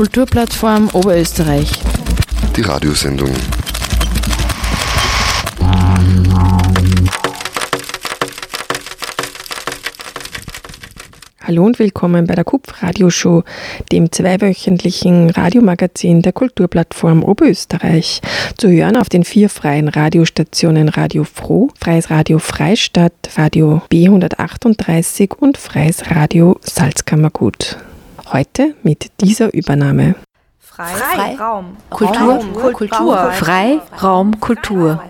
Kulturplattform Oberösterreich. Die Radiosendung. Hallo und willkommen bei der KUPF Radioshow, dem zweiwöchentlichen Radiomagazin der Kulturplattform Oberösterreich. Zu hören auf den vier freien Radiostationen Radio Froh, Freies Radio Freistadt, Radio B138 und Freies Radio Salzkammergut. Heute mit dieser Übernahme. Frei, Raum, Kultur, Raum, Kultur. Frei, Raum, Kultur.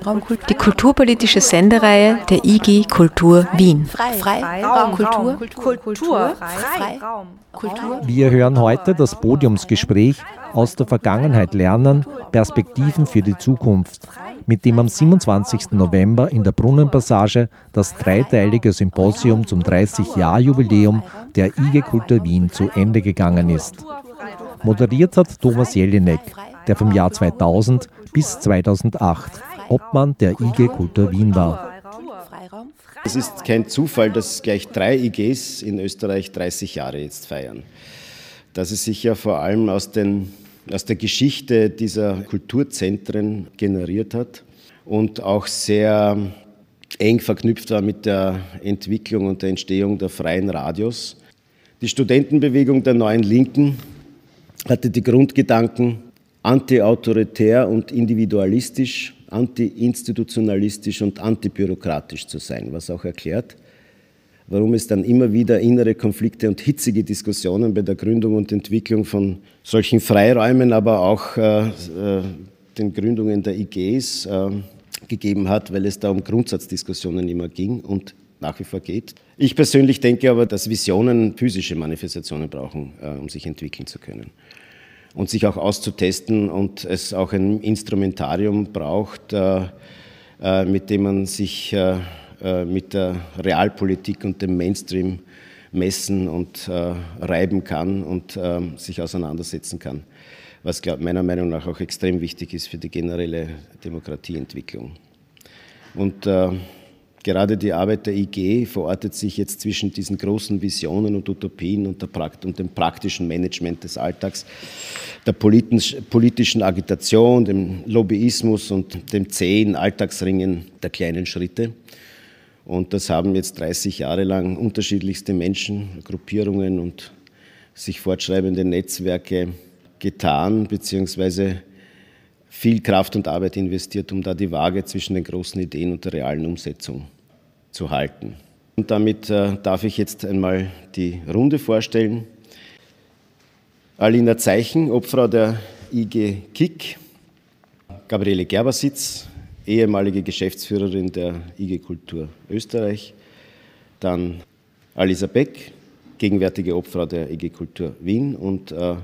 Die kulturpolitische Sendereihe der IG Kultur Wien. Frei, Raum, Kultur, Kultur, Frei, Raum, Wir hören heute das Podiumsgespräch aus der Vergangenheit lernen, Perspektiven für die Zukunft, mit dem am 27. November in der Brunnenpassage das dreiteilige Symposium zum 30-Jahr-Jubiläum der IG Kultur Wien zu Ende gegangen ist. Moderiert hat Thomas Jelinek, der vom Jahr 2000 bis 2008 Obmann der IG Kultur Wien war. Es ist kein Zufall, dass gleich drei IGs in Österreich 30 Jahre jetzt feiern. Das ist sicher vor allem aus, den, aus der Geschichte dieser Kulturzentren generiert hat und auch sehr eng verknüpft war mit der Entwicklung und der Entstehung der freien Radios. Die Studentenbewegung der Neuen Linken hatte die Grundgedanken anti-autoritär und individualistisch, anti-institutionalistisch und antibürokratisch zu sein, was auch erklärt, warum es dann immer wieder innere Konflikte und hitzige Diskussionen bei der Gründung und Entwicklung von solchen Freiräumen, aber auch äh, äh den Gründungen der IGs äh, gegeben hat, weil es da um Grundsatzdiskussionen immer ging und nach wie vor geht. Ich persönlich denke aber, dass Visionen physische Manifestationen brauchen, äh, um sich entwickeln zu können und sich auch auszutesten und es auch ein Instrumentarium braucht, äh, äh, mit dem man sich mit der Realpolitik und dem Mainstream messen und reiben kann und sich auseinandersetzen kann, was meiner Meinung nach auch extrem wichtig ist für die generelle Demokratieentwicklung. Und Gerade die Arbeit der IG verortet sich jetzt zwischen diesen großen Visionen und Utopien und, und dem praktischen Management des Alltags, der politischen Agitation, dem Lobbyismus und dem zähen Alltagsringen der kleinen Schritte. Und das haben jetzt 30 Jahre lang unterschiedlichste Menschen, Gruppierungen und sich fortschreibende Netzwerke getan, beziehungsweise viel Kraft und Arbeit investiert, um da die Waage zwischen den großen Ideen und der realen Umsetzung zu halten. Und damit äh, darf ich jetzt einmal die Runde vorstellen. Alina Zeichen, Obfrau der IG KIK, Gabriele Gerbersitz, ehemalige Geschäftsführerin der IG Kultur Österreich, dann Alisa Beck, gegenwärtige Obfrau der IG Kultur Wien und äh,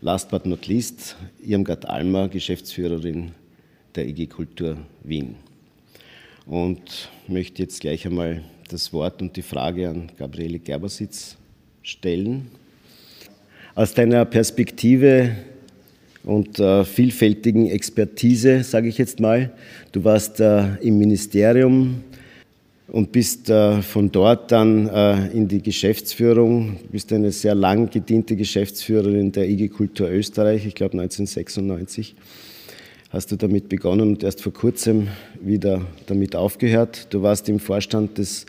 last but not least Irmgard Almer, Geschäftsführerin der IG Kultur Wien. Und möchte jetzt gleich einmal das Wort und die Frage an Gabriele Gerbersitz stellen. Aus deiner Perspektive und äh, vielfältigen Expertise, sage ich jetzt mal, du warst äh, im Ministerium, und bist äh, von dort dann äh, in die Geschäftsführung, bist eine sehr lang gediente Geschäftsführerin der IG Kultur Österreich, ich glaube 1996 hast du damit begonnen und erst vor kurzem wieder damit aufgehört. Du warst im Vorstand des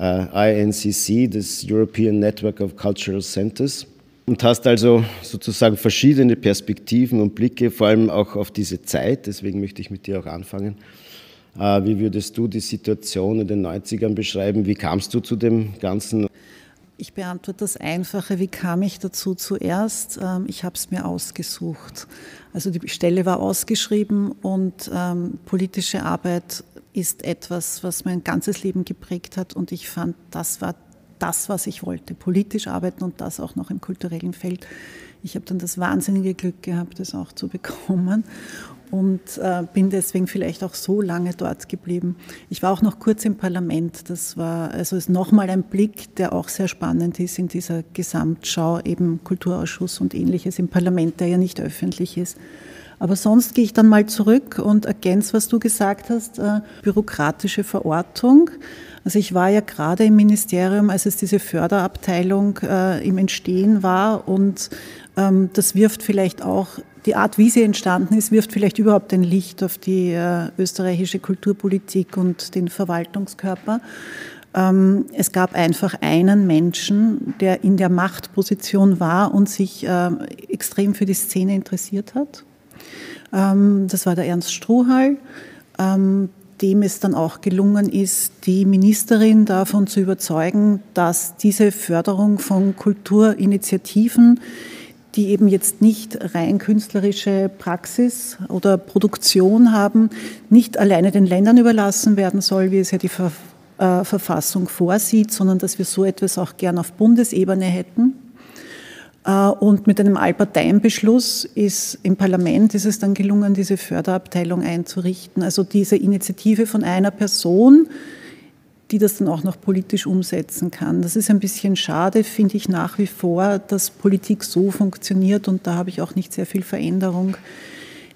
äh, INCC, des European Network of Cultural Centers und hast also sozusagen verschiedene Perspektiven und Blicke, vor allem auch auf diese Zeit, deswegen möchte ich mit dir auch anfangen äh, wie würdest du die Situation in den 90ern beschreiben? Wie kamst du zu dem Ganzen? Ich beantworte das Einfache. Wie kam ich dazu zuerst? Ähm, ich habe es mir ausgesucht. Also die Stelle war ausgeschrieben und ähm, politische Arbeit ist etwas, was mein ganzes Leben geprägt hat und ich fand, das war das, was ich wollte. Politisch arbeiten und das auch noch im kulturellen Feld. Ich habe dann das wahnsinnige Glück gehabt, das auch zu bekommen und äh, bin deswegen vielleicht auch so lange dort geblieben. Ich war auch noch kurz im Parlament. Das war also ist nochmal ein Blick, der auch sehr spannend ist in dieser Gesamtschau, eben Kulturausschuss und ähnliches im Parlament, der ja nicht öffentlich ist. Aber sonst gehe ich dann mal zurück und ergänze, was du gesagt hast, äh, bürokratische Verortung. Also ich war ja gerade im Ministerium, als es diese Förderabteilung äh, im Entstehen war und ähm, das wirft vielleicht auch, die Art, wie sie entstanden ist, wirft vielleicht überhaupt ein Licht auf die äh, österreichische Kulturpolitik und den Verwaltungskörper. Ähm, es gab einfach einen Menschen, der in der Machtposition war und sich äh, extrem für die Szene interessiert hat. Ähm, das war der Ernst Strohal, ähm, dem es dann auch gelungen ist, die Ministerin davon zu überzeugen, dass diese Förderung von Kulturinitiativen, die eben jetzt nicht rein künstlerische Praxis oder Produktion haben, nicht alleine den Ländern überlassen werden soll, wie es ja die äh, Verfassung vorsieht, sondern dass wir so etwas auch gern auf Bundesebene hätten. Äh, und mit einem Allparteienbeschluss ist im Parlament ist es dann gelungen, diese Förderabteilung einzurichten. Also diese Initiative von einer Person, die das dann auch noch politisch umsetzen kann. Das ist ein bisschen schade, finde ich nach wie vor, dass Politik so funktioniert und da habe ich auch nicht sehr viel Veränderung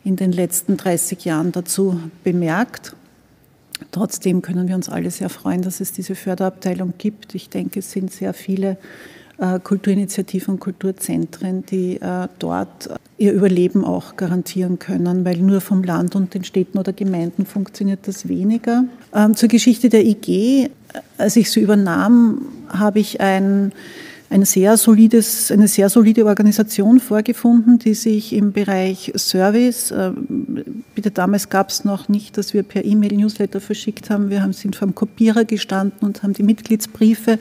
in den letzten 30 Jahren dazu bemerkt. Trotzdem können wir uns alle sehr freuen, dass es diese Förderabteilung gibt. Ich denke, es sind sehr viele Kulturinitiativen und Kulturzentren, die äh, dort ihr Überleben auch garantieren können, weil nur vom Land und den Städten oder Gemeinden funktioniert das weniger. Ähm, zur Geschichte der IG, als ich sie übernahm, habe ich ein ein sehr solides, eine sehr solide Organisation vorgefunden, die sich im Bereich Service, äh, bitte damals gab es noch nicht, dass wir per E-Mail Newsletter verschickt haben. Wir haben, sind vor dem Kopierer gestanden und haben die Mitgliedsbriefe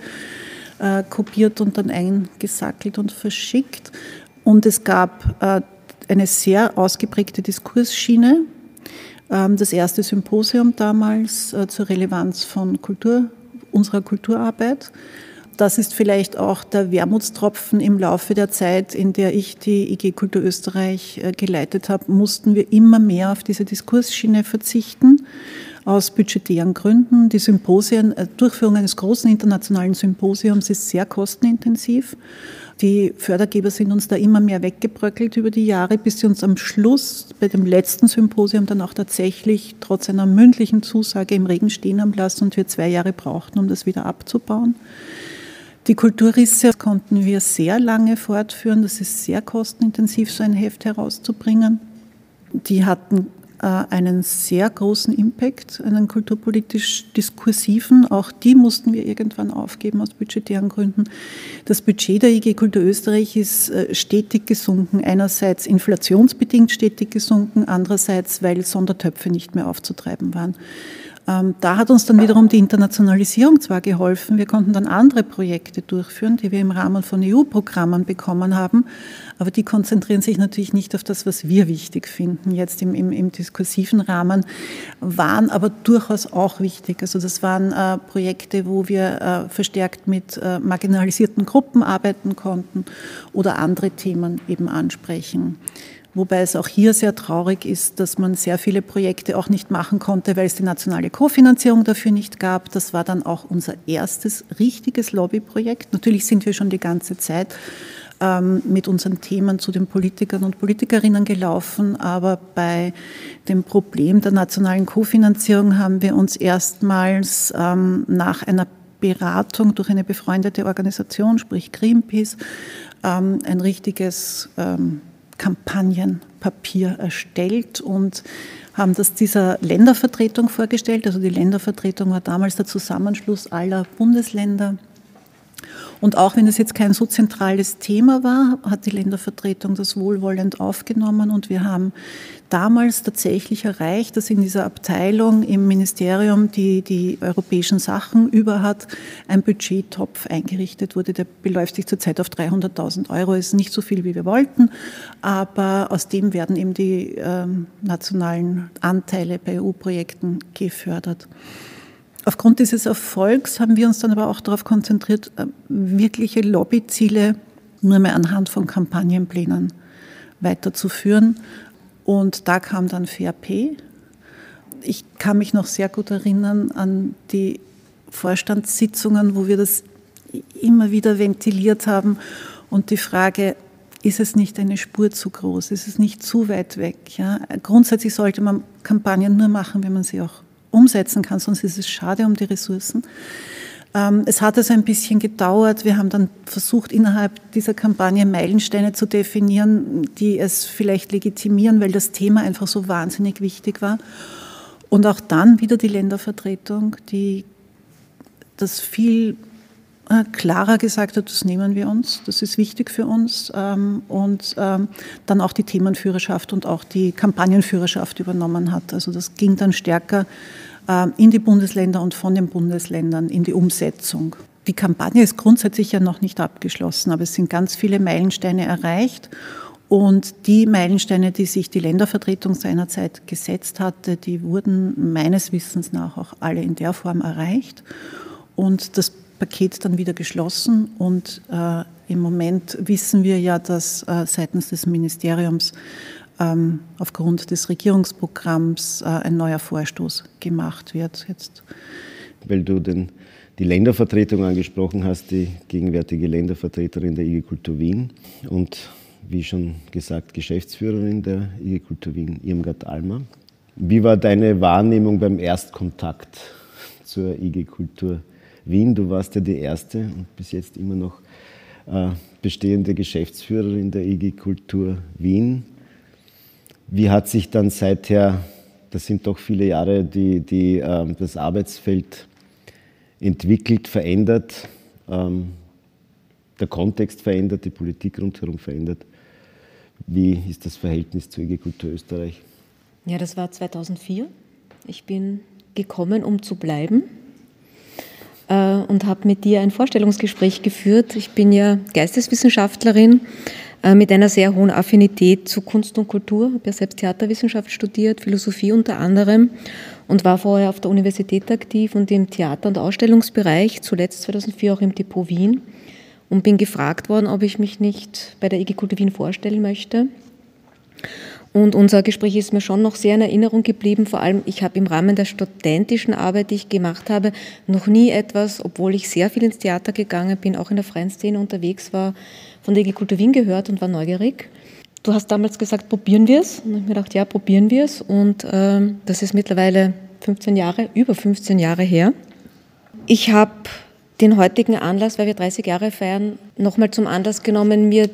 äh, kopiert und dann eingesackelt und verschickt. Und es gab äh, eine sehr ausgeprägte Diskursschiene. Ähm, das erste Symposium damals äh, zur Relevanz von Kultur, unserer Kulturarbeit das ist vielleicht auch der Wermutstropfen im Laufe der Zeit, in der ich die IG Kultur Österreich äh, geleitet habe, mussten wir immer mehr auf diese Diskursschiene verzichten aus budgetären Gründen. Die Symposien, äh, Durchführung eines großen internationalen Symposiums ist sehr kostenintensiv. Die Fördergeber sind uns da immer mehr weggebröckelt über die Jahre, bis sie uns am Schluss bei dem letzten Symposium dann auch tatsächlich trotz einer mündlichen Zusage im Regen stehen haben lassen und wir zwei Jahre brauchten, um das wieder abzubauen. Die Kulturrisse konnten wir sehr lange fortführen. Das ist sehr kostenintensiv, so ein Heft herauszubringen. Die hatten einen sehr großen Impact, einen kulturpolitisch diskursiven. Auch die mussten wir irgendwann aufgeben aus budgetären Gründen. Das Budget der IG Kultur Österreich ist äh, stetig gesunken. Einerseits inflationsbedingt stetig gesunken, andererseits, weil Sondertöpfe nicht mehr aufzutreiben waren. Ähm, da hat uns dann wiederum die Internationalisierung zwar geholfen, wir konnten dann andere Projekte durchführen, die wir im Rahmen von EU-Programmen bekommen haben, aber die konzentrieren sich natürlich nicht auf das, was wir wichtig finden, jetzt im, im, im diskursiven Rahmen, waren aber durchaus auch wichtig. Also das waren äh, Projekte, wo wir äh, verstärkt mit äh, marginalisierten Gruppen arbeiten konnten oder andere Themen eben ansprechen. Wobei es auch hier sehr traurig ist, dass man sehr viele Projekte auch nicht machen konnte, weil es die nationale Kofinanzierung dafür nicht gab. Das war dann auch unser erstes richtiges Lobbyprojekt. Natürlich sind wir schon die ganze Zeit ähm, mit unseren Themen zu den Politikern und Politikerinnen gelaufen, aber bei dem Problem der nationalen Kofinanzierung haben wir uns erstmals ähm, nach einer Beratung durch eine befreundete Organisation, sprich Greenpeace, ähm, ein richtiges Kampagnenpapier erstellt und haben das dieser Ländervertretung vorgestellt. Also die Ländervertretung war damals der Zusammenschluss aller Bundesländer und auch wenn es jetzt kein so zentrales Thema war, hat die Ländervertretung das wohlwollend aufgenommen und wir haben damals tatsächlich erreicht, dass in dieser Abteilung im Ministerium, die die europäischen Sachen über hat, ein Budgettopf eingerichtet wurde. Der beläuft sich zurzeit auf 300.000 Euro. Ist nicht so viel, wie wir wollten, aber aus dem werden eben die äh, nationalen Anteile bei EU-Projekten gefördert. Aufgrund dieses Erfolgs haben wir uns dann aber auch darauf konzentriert, äh, wirkliche Lobbyziele nur mehr anhand von Kampagnenplänen weiterzuführen. Und da kam dann FairP. Ich kann mich noch sehr gut erinnern an die Vorstandssitzungen, wo wir das immer wieder ventiliert haben und die Frage, ist es nicht eine Spur zu groß, ist es nicht zu weit weg. Ja? Grundsätzlich sollte man Kampagnen nur machen, wenn man sie auch umsetzen kann, sonst ist es schade um die Ressourcen. Ähm, es hat also ein bisschen gedauert. Wir haben dann versucht, innerhalb dieser Kampagne Meilensteine zu definieren, die es vielleicht legitimieren, weil das Thema einfach so wahnsinnig wichtig war. Und auch dann wieder die Ländervertretung, die das viel klarer gesagt hat, das nehmen wir uns, das ist wichtig für uns ähm, und ähm, dann auch die Themenführerschaft und auch die Kampagnenführerschaft übernommen hat. Also das ging dann stärker ähm, in die Bundesländer und von den Bundesländern in die Umsetzung. Die Kampagne ist grundsätzlich ja noch nicht abgeschlossen, aber es sind ganz viele Meilensteine erreicht. Und die Meilensteine, die sich die Ländervertretung seinerzeit gesetzt hatte, die wurden meines Wissens nach auch alle in der Form erreicht. Und das Paket dann wieder geschlossen. Und äh, im Moment wissen wir ja, dass äh, seitens des Ministeriums ähm, aufgrund des Regierungsprogramms äh, ein neuer Vorstoß gemacht wird. Jetzt. Weil du den, die Ländervertretung angesprochen hast, die gegenwärtige Ländervertreterin der IG Kultur Wien und wie schon gesagt Geschäftsführerin der IG Kultur Wien, Irmgard Almer. Wie war deine Wahrnehmung beim Erstkontakt zur IG Kultur Wien? Du warst ja die erste und bis jetzt immer noch äh, bestehende Geschäftsführerin der IG Kultur Wien. Wie hat sich dann seither, das sind doch viele Jahre, die, die, ähm, das Arbeitsfeld entwickelt, verändert, ähm, der Kontext verändert, die Politik rundherum verändert? Wie ist das Verhältnis zur IG Kultur Österreich? Ja, das war 2004. Ich bin gekommen, um zu bleiben äh, und habe mit dir ein Vorstellungsgespräch geführt. Ich bin ja Geisteswissenschaftlerin äh, mit einer sehr hohen Affinität zu Kunst und Kultur. Habe ja selbst Theaterwissenschaft studiert, Philosophie unter anderem und war vorher auf der Universität aktiv und im Theater- und Ausstellungsbereich, zuletzt 2004 auch im Depot Wien und bin gefragt worden, ob ich mich nicht bei der IG Kultur Wien vorstellen möchte. Und unser Gespräch ist mir schon noch sehr in Erinnerung geblieben. Vor allem, ich habe im Rahmen der studentischen Arbeit, die ich gemacht habe, noch nie etwas, obwohl ich sehr viel ins Theater gegangen bin, auch in der freien Szene unterwegs war, von der IG Kultur Wien gehört und war neugierig. Du hast damals gesagt, probieren wir es. Und ich habe mir gedacht, ja, probieren wir es. Und äh, das ist mittlerweile 15 Jahre, über 15 Jahre her. Ich habe den heutigen Anlass, weil wir 30 Jahre feiern, nochmal zum Anlass genommen, mir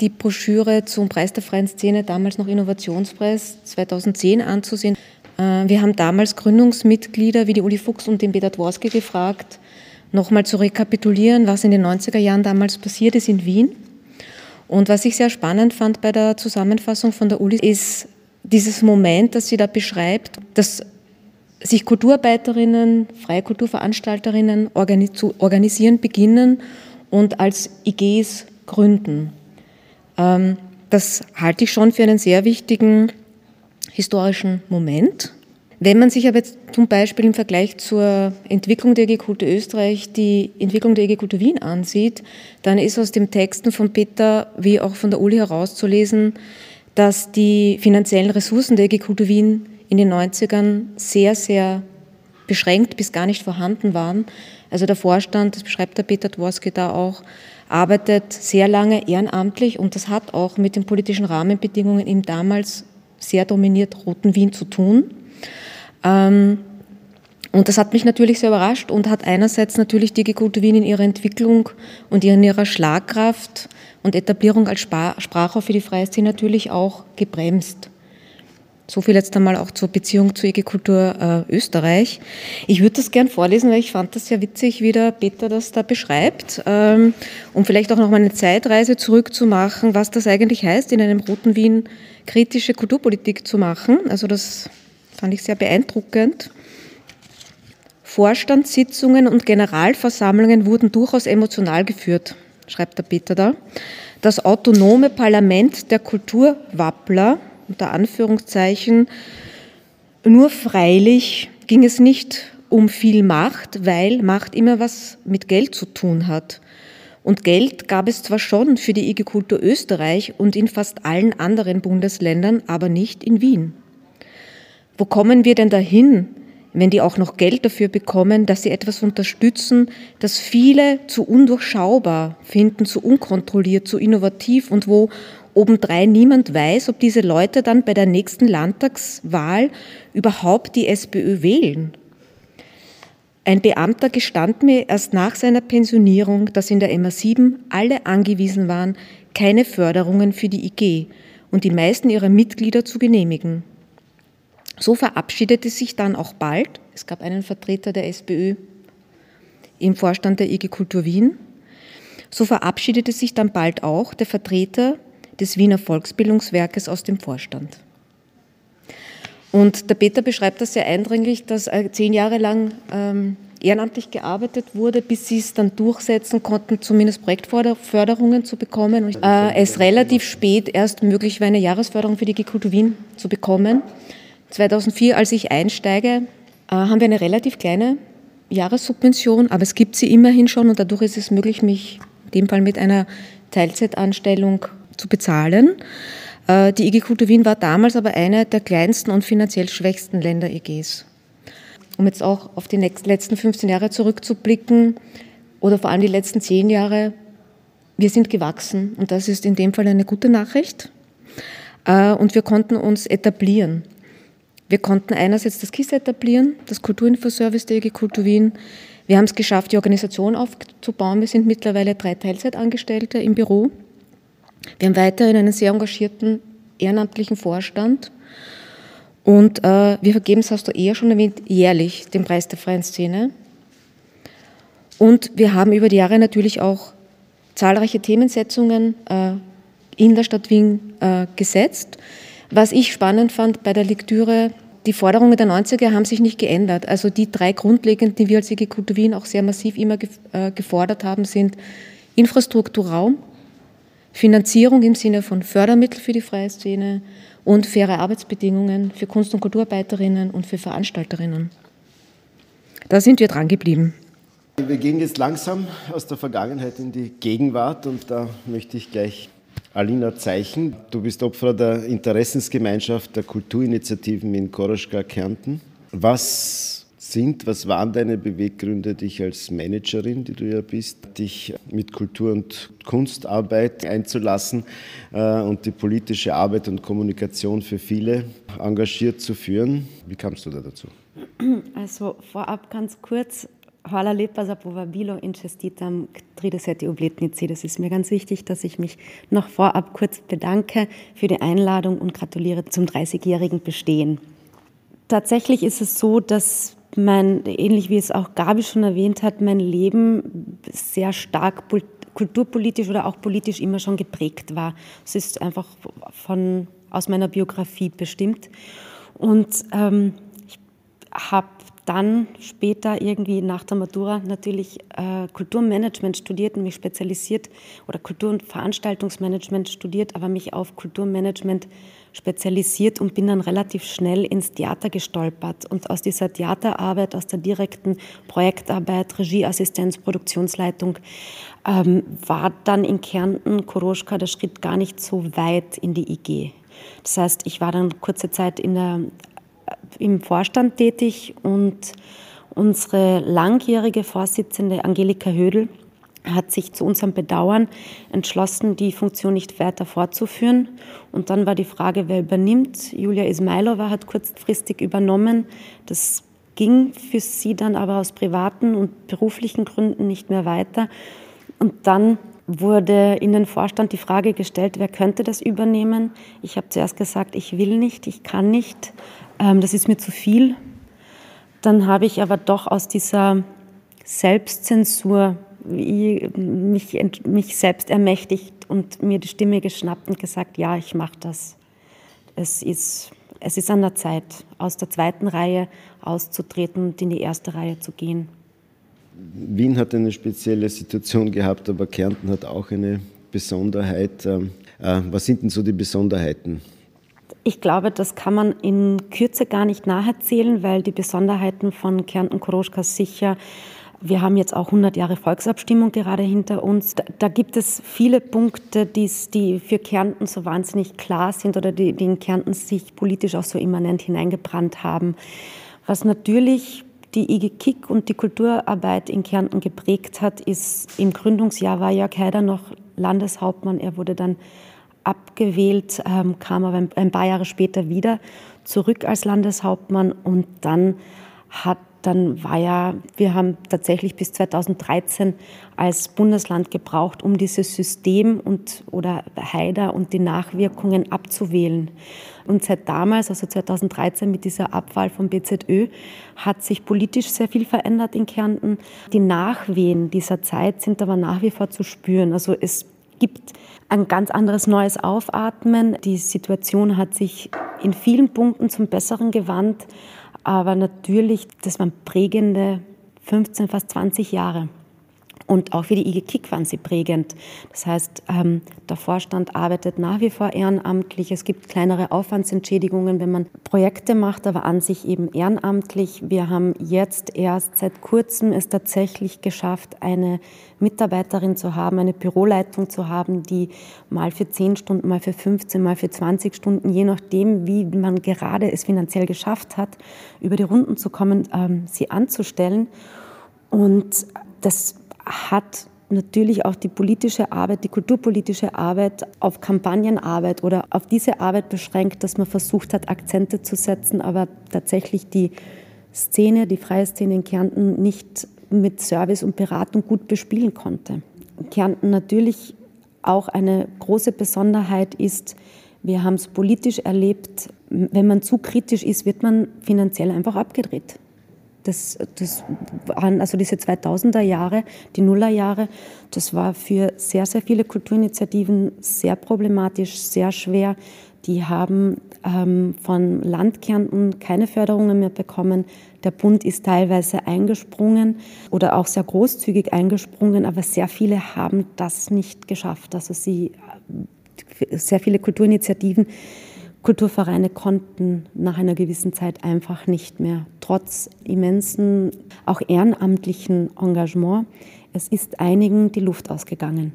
die Broschüre zum Preis der freien Szene, damals noch Innovationspreis 2010 anzusehen. Äh, wir haben damals Gründungsmitglieder wie die Uli Fuchs und den Peter Dworski gefragt, nochmal zu rekapitulieren, was in den 90er Jahren damals passiert ist in Wien. Und was ich sehr spannend fand bei der Zusammenfassung von der Uli, ist dieses Moment, das sie da beschreibt, dass sich Kulturarbeiterinnen, freie Kulturveranstalterinnen zu organisieren beginnen und als IGs gründen. Ähm, das halte ich schon für einen sehr wichtigen historischen Moment. Wenn man sich aber jetzt zum Beispiel im Vergleich zur Entwicklung der EG Kultur Österreich die Entwicklung der EG Kultur Wien ansieht, dann ist aus den Texten von Peter wie auch von der Uli herauszulesen, dass die finanziellen Ressourcen der EG Kultur Wien in den 90ern sehr, sehr beschränkt bis gar nicht vorhanden waren. Also der Vorstand, das beschreibt der Peter Dworski da auch, arbeitet sehr lange ehrenamtlich und das hat auch mit den politischen Rahmenbedingungen im damals sehr dominiert Roten Wien zu tun. Ähm, und das hat mich natürlich sehr überrascht und hat einerseits natürlich die Kultur Wien in ihrer Entwicklung und in ihrer Schlagkraft und Etablierung als Sprachrohr für die freie Szene natürlich auch gebremst. So viel jetzt einmal auch zur Beziehung zur EG Kultur äh, Österreich. Ich würde das gern vorlesen, weil ich fand das sehr witzig, wie der Peter das da beschreibt, ähm, um vielleicht auch noch mal eine Zeitreise zurückzumachen, was das eigentlich heißt, in einem Roten Wien kritische Kulturpolitik zu machen. Also das fand ich sehr beeindruckend. Vorstandssitzungen und Generalversammlungen wurden durchaus emotional geführt, schreibt der Peter da. Das autonome Parlament der Kulturwappler, unter Anführungszeichen, nur freilich ging es nicht um viel Macht, weil Macht immer was mit Geld zu tun hat. Und Geld gab es zwar schon für die IG Kultur Österreich und in fast allen anderen Bundesländern, aber nicht in Wien. Wo kommen wir denn dahin, wenn die auch noch Geld dafür bekommen, dass sie etwas unterstützen, das viele zu undurchschaubar finden, zu unkontrolliert, zu innovativ und wo obendrein niemand weiß, ob diese Leute dann bei der nächsten Landtagswahl überhaupt die SPÖ wählen. Ein Beamter gestand mir erst nach seiner Pensionierung, dass in der MA7 alle angewiesen waren, keine Förderungen für die IG und die meisten ihrer Mitglieder zu genehmigen. So verabschiedete sich dann auch bald, es gab einen Vertreter der SPÖ im Vorstand der IG Kultur Wien, so verabschiedete sich dann bald auch der Vertreter des Wiener Volksbildungswerkes aus dem Vorstand. Und der Peter beschreibt das sehr eindringlich, dass er zehn Jahre lang ähm, ehrenamtlich gearbeitet wurde, bis sie es dann durchsetzen konnten, zumindest Projektförderungen zu bekommen. Und, äh, es relativ spät erst möglich war, eine Jahresförderung für die Kultur Wien zu bekommen. 2004, als ich einsteige, äh, haben wir eine relativ kleine Jahressubvention, aber es gibt sie immerhin schon und dadurch ist es möglich, mich in dem Fall mit einer Teilzeitanstellung zu bezahlen. Äh, die IG Kultur Wien war damals aber eine der kleinsten und finanziell schwächsten Länder-EGs. Um jetzt auch auf die letzten 15 Jahre zurückzublicken oder vor allem die letzten 10 Jahre, wir sind gewachsen und das ist in dem Fall eine gute Nachricht. Äh, und wir konnten uns etablieren. Wir konnten einerseits das KISS etablieren, das Kulturinfoservice der EG Kultur Wien. Wir haben es geschafft, die Organisation aufzubauen. Wir sind mittlerweile drei Teilzeitangestellte im Büro. Wir haben weiterhin einen sehr engagierten ehrenamtlichen Vorstand. Und äh, wir vergeben, das hast du eher schon erwähnt, jährlich den Preis der freien Szene. Und wir haben über die Jahre natürlich auch zahlreiche Themensetzungen äh, in der Stadt Wien äh, gesetzt. Was ich spannend fand bei der Lektüre, die Forderungen der 90er haben sich nicht geändert. Also die drei grundlegenden, die wir als IG Kultur Wien auch sehr massiv immer äh, gefordert haben, sind Infrastruktur, Raum, Finanzierung im Sinne von Fördermittel für die freie Szene und faire Arbeitsbedingungen für Kunst- und Kulturarbeiterinnen und für Veranstalterinnen. Da sind wir dran geblieben. Wir gehen jetzt langsam aus der Vergangenheit in die Gegenwart und da möchte ich gleich Alina Zeichen. Du bist Opfer der Interessensgemeinschaft der Kulturinitiativen in Koroschka, Kärnten. Was sind, was waren deine Beweggründe, dich als Managerin, die du ja bist, dich mit Kultur- und Kunstarbeit einzulassen äh, und die politische Arbeit und Kommunikation für viele engagiert zu führen? Wie kamst du da dazu? Also vorab ganz kurz, Hvala lepa za in čestitam k 30. obletnici. Das ist mir ganz wichtig, dass ich mich noch vorab kurz bedanke für die Einladung und gratuliere zum 30-jährigen Bestehen. Tatsächlich ist es so, dass mein, ähnlich wie es auch Gabi schon erwähnt hat, mein Leben sehr stark kulturpolitisch oder auch politisch immer schon geprägt war. Es ist einfach von, aus meiner Biografie bestimmt. Und ähm, ich habe dann später irgendwie nach der Matura natürlich äh, Kulturmanagement studiert und mich spezialisiert oder Kultur- und Veranstaltungsmanagement studiert, aber mich auf Kulturmanagement spezialisiert und bin dann relativ schnell ins Theater gestolpert. Und aus dieser Theaterarbeit, aus der direkten Projektarbeit, Regieassistenz, Produktionsleitung, ähm, war dann in Kärnten, Koroschka, der Schritt gar nicht so weit in die IG. Das heißt, ich war dann kurze Zeit in der im Vorstand tätig und unsere langjährige Vorsitzende Angelika Hödel hat sich zu unserem Bedauern entschlossen, die Funktion nicht weiter fortzuführen. Und dann war die Frage, wer übernimmt. Julia Ismailova hat kurzfristig übernommen. Das ging für sie dann aber aus privaten und beruflichen Gründen nicht mehr weiter. Und dann wurde in den Vorstand die Frage gestellt, wer könnte das übernehmen. Ich habe zuerst gesagt, ich will nicht, ich kann nicht ähm, das ist mir zu viel. Dann habe ich aber doch aus dieser Selbstzensur mich, mich selbst ermächtigt und mir die Stimme geschnappt und gesagt, ja, ich mache das. Es ist, es ist an der Zeit, aus der zweiten Reihe auszutreten und in die erste Reihe zu gehen. Wien hat eine spezielle Situation gehabt, aber Kärnten hat auch eine Besonderheit. Ähm, äh, was sind denn so die Besonderheiten? Ich glaube, das kann man in Kürze gar nicht nacherzählen, weil die Besonderheiten von Kärnten Koroschka sicher wir haben jetzt auch 100 Jahre Volksabstimmung gerade hinter uns. Da, da gibt es viele Punkte, die für Kärnten so wahnsinnig klar sind oder die, die in Kärnten sich politisch auch so immanent hineingebrannt haben. Was natürlich die IG Kick und die Kulturarbeit in Kärnten geprägt hat, ist im Gründungsjahr war Jörg Haider noch Landeshauptmann. Er wurde dann abgewählt, ähm, kam aber ein paar Jahre später wieder zurück als Landeshauptmann und dann hat dann war ja, wir haben tatsächlich bis 2013 als Bundesland gebraucht, um dieses System und oder Haider und die Nachwirkungen abzuwählen. Und seit damals, also 2013 mit dieser Abwahl vom BZÖ, hat sich politisch sehr viel verändert in Kärnten. Die Nachwehen dieser Zeit sind aber nach wie vor zu spüren. Also es gibt ein ganz anderes neues Aufatmen. Die Situation hat sich in vielen Punkten zum Besseren gewandt. Aber natürlich, das waren prägende 15, fast 20 Jahre. Und auch für die IG Kick waren sie prägend. Das heißt, ähm, der Vorstand arbeitet nach wie vor ehrenamtlich. Es gibt kleinere Aufwandsentschädigungen, wenn man Projekte macht, aber an sich eben ehrenamtlich. Wir haben jetzt erst seit kurzem es tatsächlich geschafft, eine Mitarbeiterin zu haben, eine Büroleitung zu haben, die mal für 10 Stunden, mal für 15, mal für 20 Stunden, je nachdem, wie man gerade es finanziell geschafft hat, über die Runden zu kommen, ähm, sie anzustellen. Und das hat natürlich auch die politische Arbeit, die kulturpolitische Arbeit auf Kampagnenarbeit oder auf diese Arbeit beschränkt, dass man versucht hat, Akzente zu setzen, aber tatsächlich die Szene, die freie Szene in Kärnten nicht mit Service und Beratung gut bespielen konnte. Kärnten natürlich auch eine große Besonderheit ist, wir haben es politisch erlebt, wenn man zu kritisch ist, wird man finanziell einfach abgedreht. Das, das waren also diese 2000er Jahre, die Nullerjahre, das war für sehr, sehr viele Kulturinitiativen sehr problematisch, sehr schwer. Die haben ähm, von Landkärnten keine Förderungen mehr bekommen. Der Bund ist teilweise eingesprungen oder auch sehr großzügig eingesprungen, aber sehr viele haben das nicht geschafft. Also sie, sehr viele Kulturinitiativen Kulturvereine konnten nach einer gewissen Zeit einfach nicht mehr, trotz immensen, auch ehrenamtlichen Engagement. Es ist einigen die Luft ausgegangen.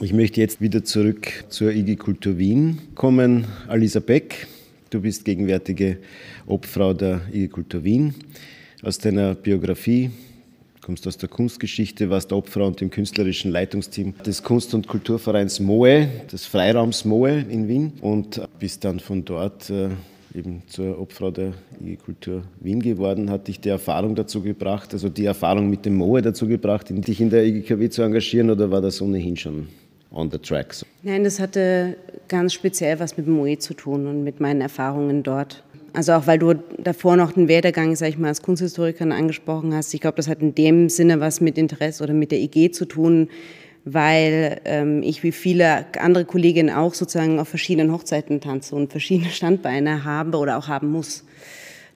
Ich möchte jetzt wieder zurück zur IG Kultur Wien kommen. Alisa Beck, du bist gegenwärtige Obfrau der IG Kultur Wien. Aus deiner Biografie kommst aus der Kunstgeschichte, warst Opfer und im künstlerischen Leitungsteam des Kunst- und Kulturvereins Moe, des Freiraums Moe in Wien und bist dann von dort äh, eben zur Obfrau der IG Kultur Wien geworden. Hat dich die Erfahrung dazu gebracht, also die Erfahrung mit dem Moe dazu gebracht, dich in der IGKW zu engagieren oder war das ohnehin schon on the track? Nein, das hatte ganz speziell was mit dem Moe zu tun und mit meinen Erfahrungen dort. Also auch weil du davor noch den Werdegang, sag ich mal, als Kunsthistorikerin angesprochen hast. Ich glaube, das hat in dem Sinne was mit Interesse oder mit der IG zu tun, weil ähm, ich wie viele andere Kolleginnen auch sozusagen auf verschiedenen Hochzeiten tanze und verschiedene Standbeine habe oder auch haben muss.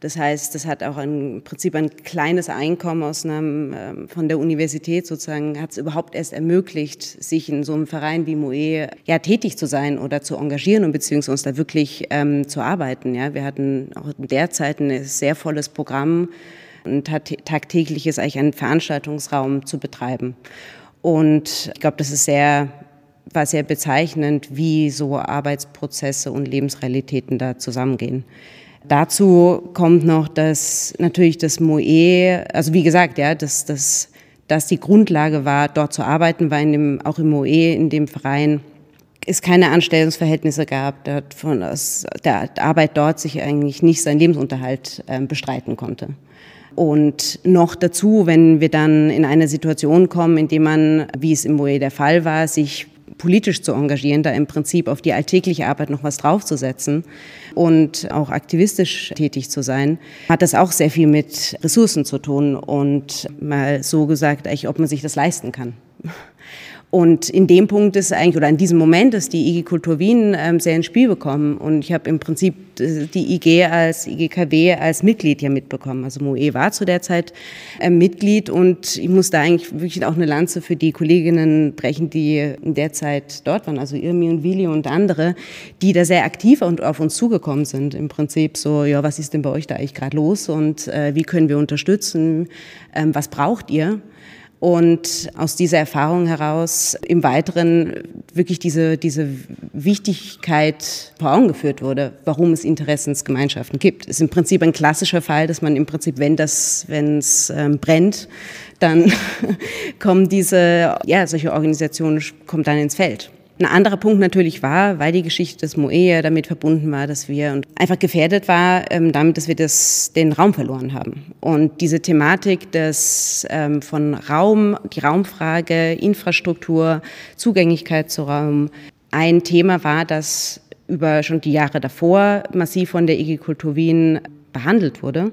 Das heißt, das hat auch im Prinzip ein kleines Einkommen aus einem, ähm, von der Universität sozusagen, hat es überhaupt erst ermöglicht, sich in so einem Verein wie Moe ja, tätig zu sein oder zu engagieren und beziehungsweise da wirklich ähm, zu arbeiten. Ja. Wir hatten auch in der Zeit ein sehr volles Programm und tagtäglich ist eigentlich ein Veranstaltungsraum zu betreiben. Und ich glaube, das ist sehr war sehr bezeichnend, wie so Arbeitsprozesse und Lebensrealitäten da zusammengehen. Dazu kommt noch, dass natürlich das Moe, also wie gesagt, ja, dass das dass die Grundlage war, dort zu arbeiten, weil in dem, auch im Moe, in dem Verein, es keine Anstellungsverhältnisse gab, der von aus der Arbeit dort sich eigentlich nicht seinen Lebensunterhalt äh, bestreiten konnte. Und noch dazu, wenn wir dann in eine Situation kommen, in der man, wie es im Moe der Fall war, sich politisch zu engagieren, da im Prinzip auf die alltägliche Arbeit noch was draufzusetzen und auch aktivistisch tätig zu sein, hat das auch sehr viel mit Ressourcen zu tun und mal so gesagt, ob man sich das leisten kann. Und in dem Punkt ist eigentlich, oder in diesem Moment ist die IG Kultur Wien ähm, sehr ins Spiel bekommen. Und ich habe im Prinzip äh, die IG als IGKW als Mitglied hier mitbekommen. Also Moe war zu der Zeit äh, Mitglied und ich muss da eigentlich wirklich auch eine Lanze für die Kolleginnen brechen, die in der Zeit dort waren, also Irmi und Willi und andere, die da sehr aktiv und auf uns zugekommen sind. Im Prinzip so, ja, was ist denn bei euch da eigentlich gerade los und äh, wie können wir unterstützen? Ähm, was braucht ihr? Und aus dieser Erfahrung heraus im Weiteren wirklich diese, diese Wichtigkeit vor Augen geführt wurde, warum es Interessensgemeinschaften gibt. Ist im Prinzip ein klassischer Fall, dass man im Prinzip, wenn das, wenn es ähm, brennt, dann kommen diese, ja, solche Organisationen kommen dann ins Feld. Ein anderer Punkt natürlich war, weil die Geschichte des Moe ja damit verbunden war, dass wir einfach gefährdet war, ähm, damit, dass wir das, den Raum verloren haben. Und diese Thematik des, ähm, von Raum, die Raumfrage, Infrastruktur, Zugänglichkeit zu Raum, ein Thema war, das über schon die Jahre davor massiv von der IG Kultur Wien behandelt wurde.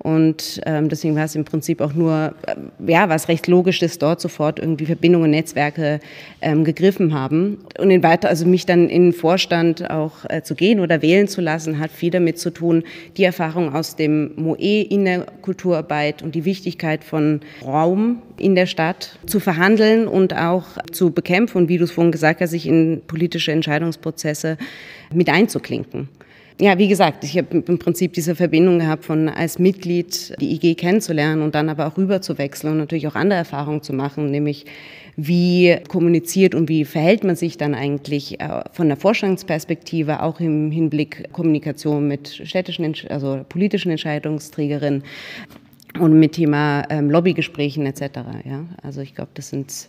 Und ähm, deswegen war es im Prinzip auch nur, äh, ja, was recht logisch ist, dort sofort irgendwie Verbindungen, Netzwerke ähm, gegriffen haben. Und in weiter, also mich dann in den Vorstand auch äh, zu gehen oder wählen zu lassen, hat viel damit zu tun, die Erfahrung aus dem MOE in der Kulturarbeit und die Wichtigkeit von Raum in der Stadt zu verhandeln und auch zu bekämpfen und wie du es vorhin gesagt hast, sich in politische Entscheidungsprozesse mit einzuklinken ja, wie gesagt, ich habe im Prinzip diese Verbindung gehabt, von als Mitglied die IG kennenzulernen und dann aber auch rüber zu wechseln und natürlich auch andere Erfahrungen zu machen, nämlich wie kommuniziert und wie verhält man sich dann eigentlich äh, von der Vorstandsperspektive auch im Hinblick Kommunikation mit städtischen, also politischen Entscheidungsträgerinnen und mit Thema ähm, Lobbygesprächen etc. Ja, also ich glaube, das sind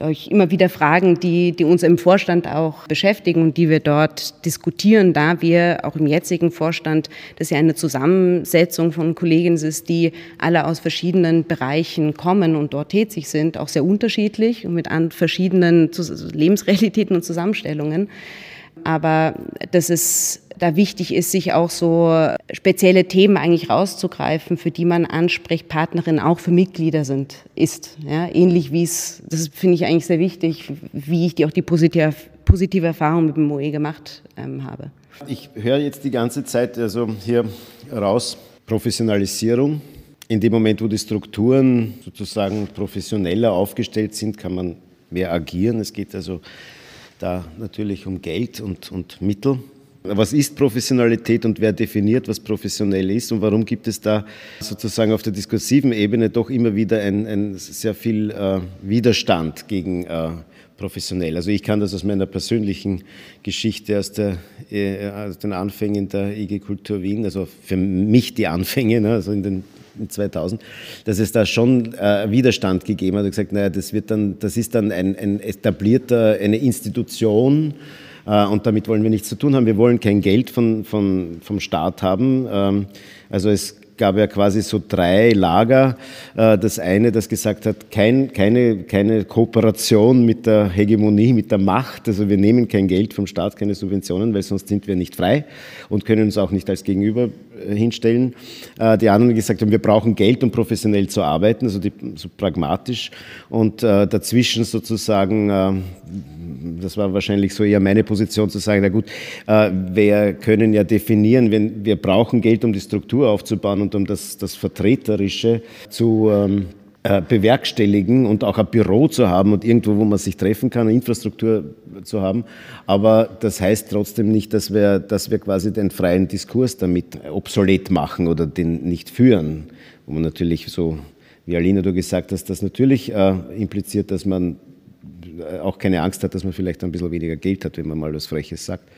euch immer wieder Fragen, die, die uns im Vorstand auch beschäftigen und die wir dort diskutieren, da wir auch im jetzigen Vorstand, das ja eine Zusammensetzung von Kolleginnen ist, die alle aus verschiedenen Bereichen kommen und dort tätig sind, auch sehr unterschiedlich und mit verschiedenen Lebensrealitäten und Zusammenstellungen. Aber dass es da wichtig ist, sich auch so spezielle Themen eigentlich rauszugreifen, für die man Ansprechpartnerin auch für Mitglieder sind, ist. Ja, ähnlich wie es, das finde ich eigentlich sehr wichtig, wie ich die auch die positive, positive Erfahrung mit dem MOE gemacht ähm, habe. Ich höre jetzt die ganze Zeit also hier raus Professionalisierung. In dem Moment, wo die Strukturen sozusagen professioneller aufgestellt sind, kann man mehr agieren. Es geht also da natürlich um Geld und, und Mittel. Was ist Professionalität und wer definiert, was professionell ist und warum gibt es da sozusagen auf der diskursiven Ebene doch immer wieder ein, ein sehr viel äh, Widerstand gegen äh, professionell. Also ich kann das aus meiner persönlichen Geschichte aus, der, äh, aus den Anfängen der IG Kultur Wien, also für mich die Anfänge, ne, also in den 2000, dass es da schon äh, Widerstand gegeben hat und gesagt, naja, das wird dann, das ist dann ein, ein etablierter, eine Institution äh, und damit wollen wir nichts zu tun haben. Wir wollen kein Geld von, von, vom Staat haben. Ähm, also es gab ja quasi so drei Lager. Äh, das eine, das gesagt hat, kein, keine, keine Kooperation mit der Hegemonie, mit der Macht. Also wir nehmen kein Geld vom Staat, keine Subventionen, weil sonst sind wir nicht frei und können uns auch nicht als Gegenüber hinstellen. Äh, die anderen gesagt haben, wir brauchen Geld, um professionell zu arbeiten, also die, so pragmatisch. Und dazwischen sozusagen das war wahrscheinlich so eher meine Position zu sagen, na gut, äh, wir können ja definieren, wenn wir brauchen Geld, um die Struktur aufzubauen und um das, das Vertreterische zu ähm, äh, bewerkstelligen und auch ein Büro zu haben und irgendwo, wo man sich treffen kann, Infrastruktur zu haben. Aber das heißt trotzdem nicht, dass wir, dass wir quasi den freien Diskurs damit obsolet machen oder den nicht führen. Wo man natürlich so, wie Alina du gesagt hast, das natürlich äh, impliziert, dass man äh, auch keine Angst hat, dass man vielleicht ein bisschen weniger Geld hat, wenn man mal was Freches sagt.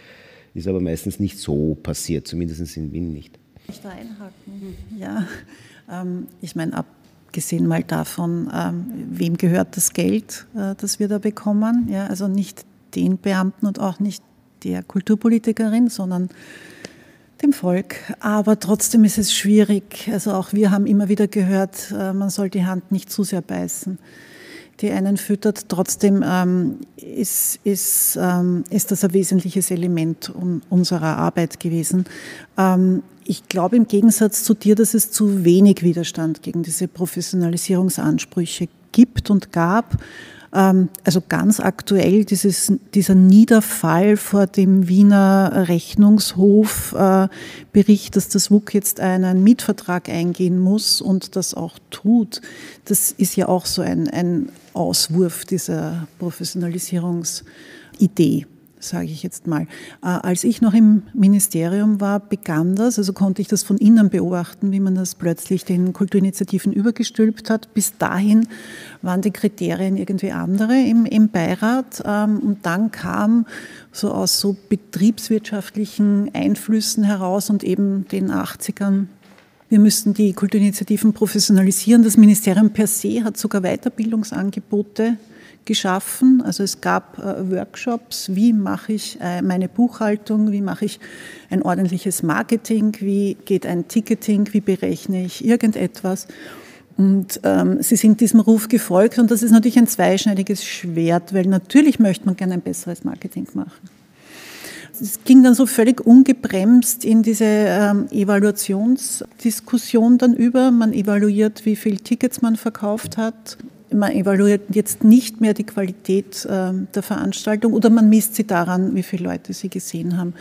Ist aber meistens nicht so passiert, zumindest in Wien nicht. Ich da einhaken? Ja, ähm, ich meine, abgesehen mal davon, ähm, wem gehört das Geld, äh, das wir da bekommen? Ja, also nicht den Beamten und auch nicht der Kulturpolitikerin, sondern dem Volk. Aber trotzdem ist es schwierig. Also auch wir haben immer wieder gehört, äh, man soll die Hand nicht zu sehr beißen die einen füttert. Trotzdem ähm, ist, ist, ähm, ist das ein wesentliches Element unserer Arbeit gewesen. Ähm, ich glaube im Gegensatz zu dir, dass es zu wenig Widerstand gegen diese Professionalisierungsansprüche gibt und gab. Ähm, also ganz aktuell dieses, dieser Niederfall vor dem Wiener Rechnungshof-Bericht, äh, dass das WUK jetzt einen Mietvertrag eingehen muss und das auch tut, das ist ja auch so ein, ein Auswurf dieser Professionalisierungsidee. Sage ich jetzt mal. Äh, als ich noch im Ministerium war, begann das, also konnte ich das von innen beobachten, wie man das plötzlich den Kulturinitiativen übergestülpt hat. Bis dahin waren die Kriterien irgendwie andere im, im Beirat. Ähm, und dann kam so aus so betriebswirtschaftlichen Einflüssen heraus und eben den 80ern wir müssten die Kulturinitiativen professionalisieren. Das Ministerium per se hat sogar Weiterbildungsangebote geschaffen. Also es gab äh, Workshops, wie mache ich äh, meine Buchhaltung, wie mache ich ein ordentliches Marketing, wie geht ein Ticketing, wie berechne ich irgendetwas. Und ähm, sie sind diesem Ruf gefolgt und das ist natürlich ein zweischneidiges Schwert, weil natürlich möchte man gerne ein besseres Marketing machen. Es ging dann so völlig ungebremst in diese ähm, Evaluationsdiskussion dann über. Man evaluiert, wie viele Tickets man verkauft hat man evaluiert jetzt nicht mehr die Qualität ähm, der Veranstaltung oder man misst sie daran, wie viele Leute sie gesehen haben.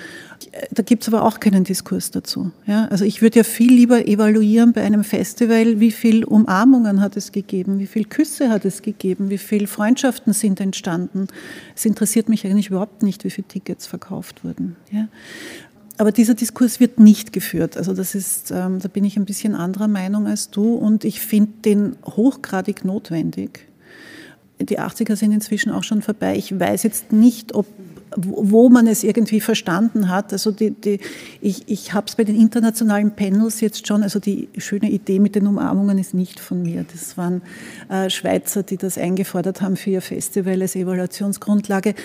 Da gibt es aber auch keinen Diskurs dazu. Ja? Also ich würde ja viel lieber evaluieren bei einem Festival, wie viele Umarmungen hat es gegeben, wie viele Küsse hat es gegeben, wie viele Freundschaften sind entstanden. Es interessiert mich eigentlich überhaupt nicht, wie viele Tickets verkauft wurden. Ja? Aber dieser Diskurs wird nicht geführt. Also das ist, ähm, da bin ich ein bisschen anderer Meinung als du und ich finde den hochgradig notwendig. Die 80er sind inzwischen auch schon vorbei. Ich weiß jetzt nicht, ob wo man es irgendwie verstanden hat. Also die, die, ich, ich habe es bei den internationalen Panels jetzt schon, also die schöne Idee mit den Umarmungen ist nicht von mir. Das waren äh, Schweizer, die das eingefordert haben für ihr Festival als Evaluationsgrundlage.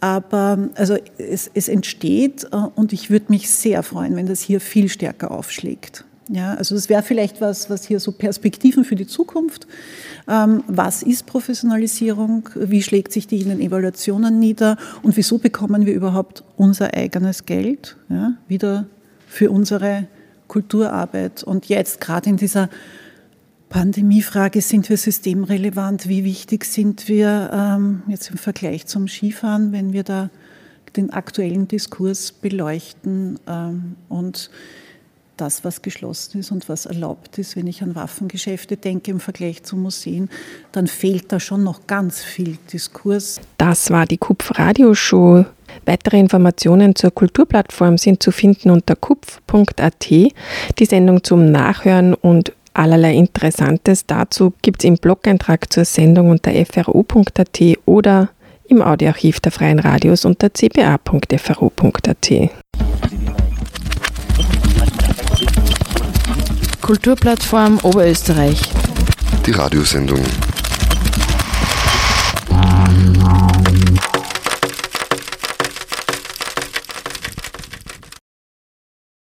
Aber also es, es entsteht äh, und ich würde mich sehr freuen, wenn das hier viel stärker aufschlägt. Ja, also das wäre vielleicht was, was hier so Perspektiven für die Zukunft. Ähm, was ist Professionalisierung? Wie schlägt sich die in den Evaluationen nieder? Und wieso bekommen wir überhaupt unser eigenes Geld ja, wieder für unsere Kulturarbeit? Und jetzt gerade in dieser Pandemiefrage, sind wir systemrelevant? Wie wichtig sind wir ähm, jetzt im Vergleich zum Skifahren, wenn wir da den aktuellen Diskurs beleuchten ähm, und das, was geschlossen ist und was erlaubt ist. Wenn ich an Waffengeschäfte denke im Vergleich zu Museen, dann fehlt da schon noch ganz viel Diskurs. Das war die KUPF Radioshow. Weitere Informationen zur Kulturplattform sind zu finden unter kupf.at. Die Sendung zum Nachhören und allerlei Interessantes dazu gibt es im Blog-Eintrag zur Sendung unter fro.at oder im Audioarchiv der Freien Radios unter cba.fro.at. Kulturplattform Oberösterreich. Die Radiosendung